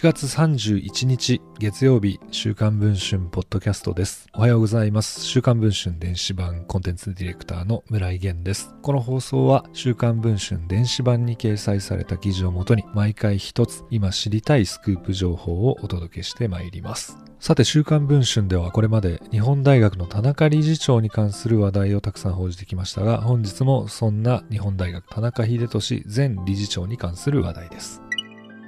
1月31日月曜日週刊文春ポッドキャストです。おはようございます。週刊文春電子版コンテンツディレクターの村井源です。この放送は週刊文春電子版に掲載された記事をもとに毎回一つ今知りたいスクープ情報をお届けしてまいります。さて週刊文春ではこれまで日本大学の田中理事長に関する話題をたくさん報じてきましたが本日もそんな日本大学田中秀俊前理事長に関する話題です。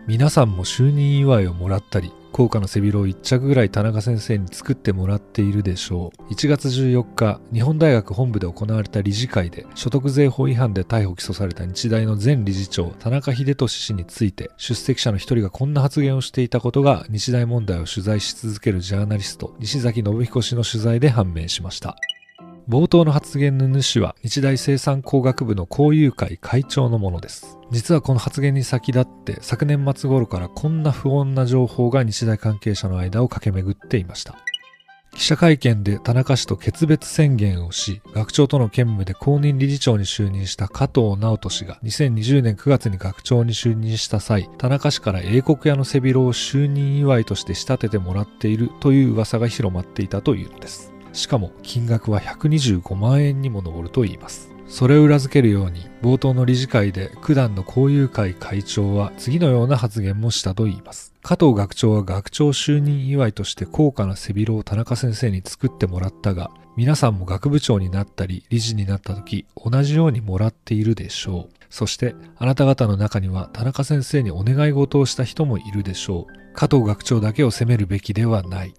皆さんも就任祝いをもらったり高価な背広を1着ぐらい田中先生に作ってもらっているでしょう。1月14日、日本大学本部で行われた理事会で、所得税法違反で逮捕起訴された日大の前理事長、田中秀俊氏について、出席者の一人がこんな発言をしていたことが、日大問題を取材し続けるジャーナリスト、西崎信彦氏の取材で判明しました。冒頭の発言の主は日大生産工学部の交友会会長のものです。実はこの発言に先立って昨年末頃からこんな不穏な情報が日大関係者の間を駆け巡っていました。記者会見で田中氏と決別宣言をし、学長との兼務で公認理事長に就任した加藤直人氏が2020年9月に学長に就任した際、田中氏から英国屋の背広を就任祝いとして仕立ててもらっているという噂が広まっていたというのです。しかも金額は125万円にも上るといいます。それを裏付けるように、冒頭の理事会で九段の交友会会長は次のような発言もしたといいます。加藤学長は学長就任祝いとして高価な背広を田中先生に作ってもらったが、皆さんも学部長になったり理事になった時同じようにもらっているでしょう。そしてあなた方の中には田中先生にお願い事をした人もいるでしょう。加藤学長だけを責めるべきではない。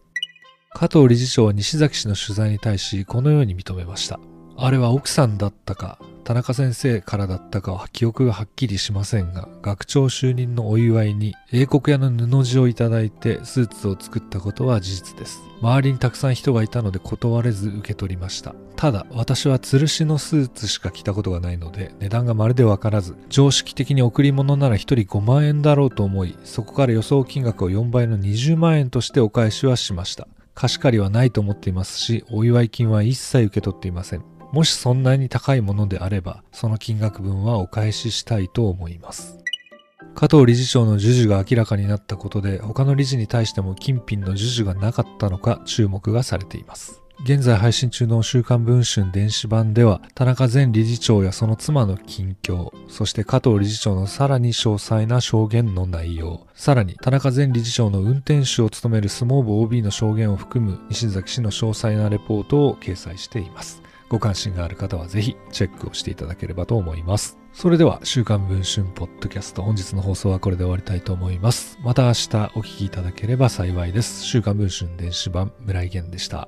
加藤理事長は西崎氏の取材に対しこのように認めました。あれは奥さんだったか、田中先生からだったかは記憶がはっきりしませんが、学長就任のお祝いに英国屋の布地をいただいてスーツを作ったことは事実です。周りにたくさん人がいたので断れず受け取りました。ただ、私は吊るしのスーツしか着たことがないので、値段がまるでわからず、常識的に贈り物なら1人5万円だろうと思い、そこから予想金額を4倍の20万円としてお返しはしました。貸し借りはないと思っていますし、お祝い金は一切受け取っていません。もしそんなに高いものであれば、その金額分はお返ししたいと思います。加藤理事長の授受が明らかになったことで、他の理事に対しても金品の授受がなかったのか注目がされています。現在配信中の週刊文春電子版では、田中前理事長やその妻の近況、そして加藤理事長のさらに詳細な証言の内容、さらに田中前理事長の運転手を務める相撲部 OB の証言を含む西崎氏の詳細なレポートを掲載しています。ご関心がある方はぜひチェックをしていただければと思います。それでは、週刊文春ポッドキャスト、本日の放送はこれで終わりたいと思います。また明日お聴きいただければ幸いです。週刊文春電子版、村井源でした。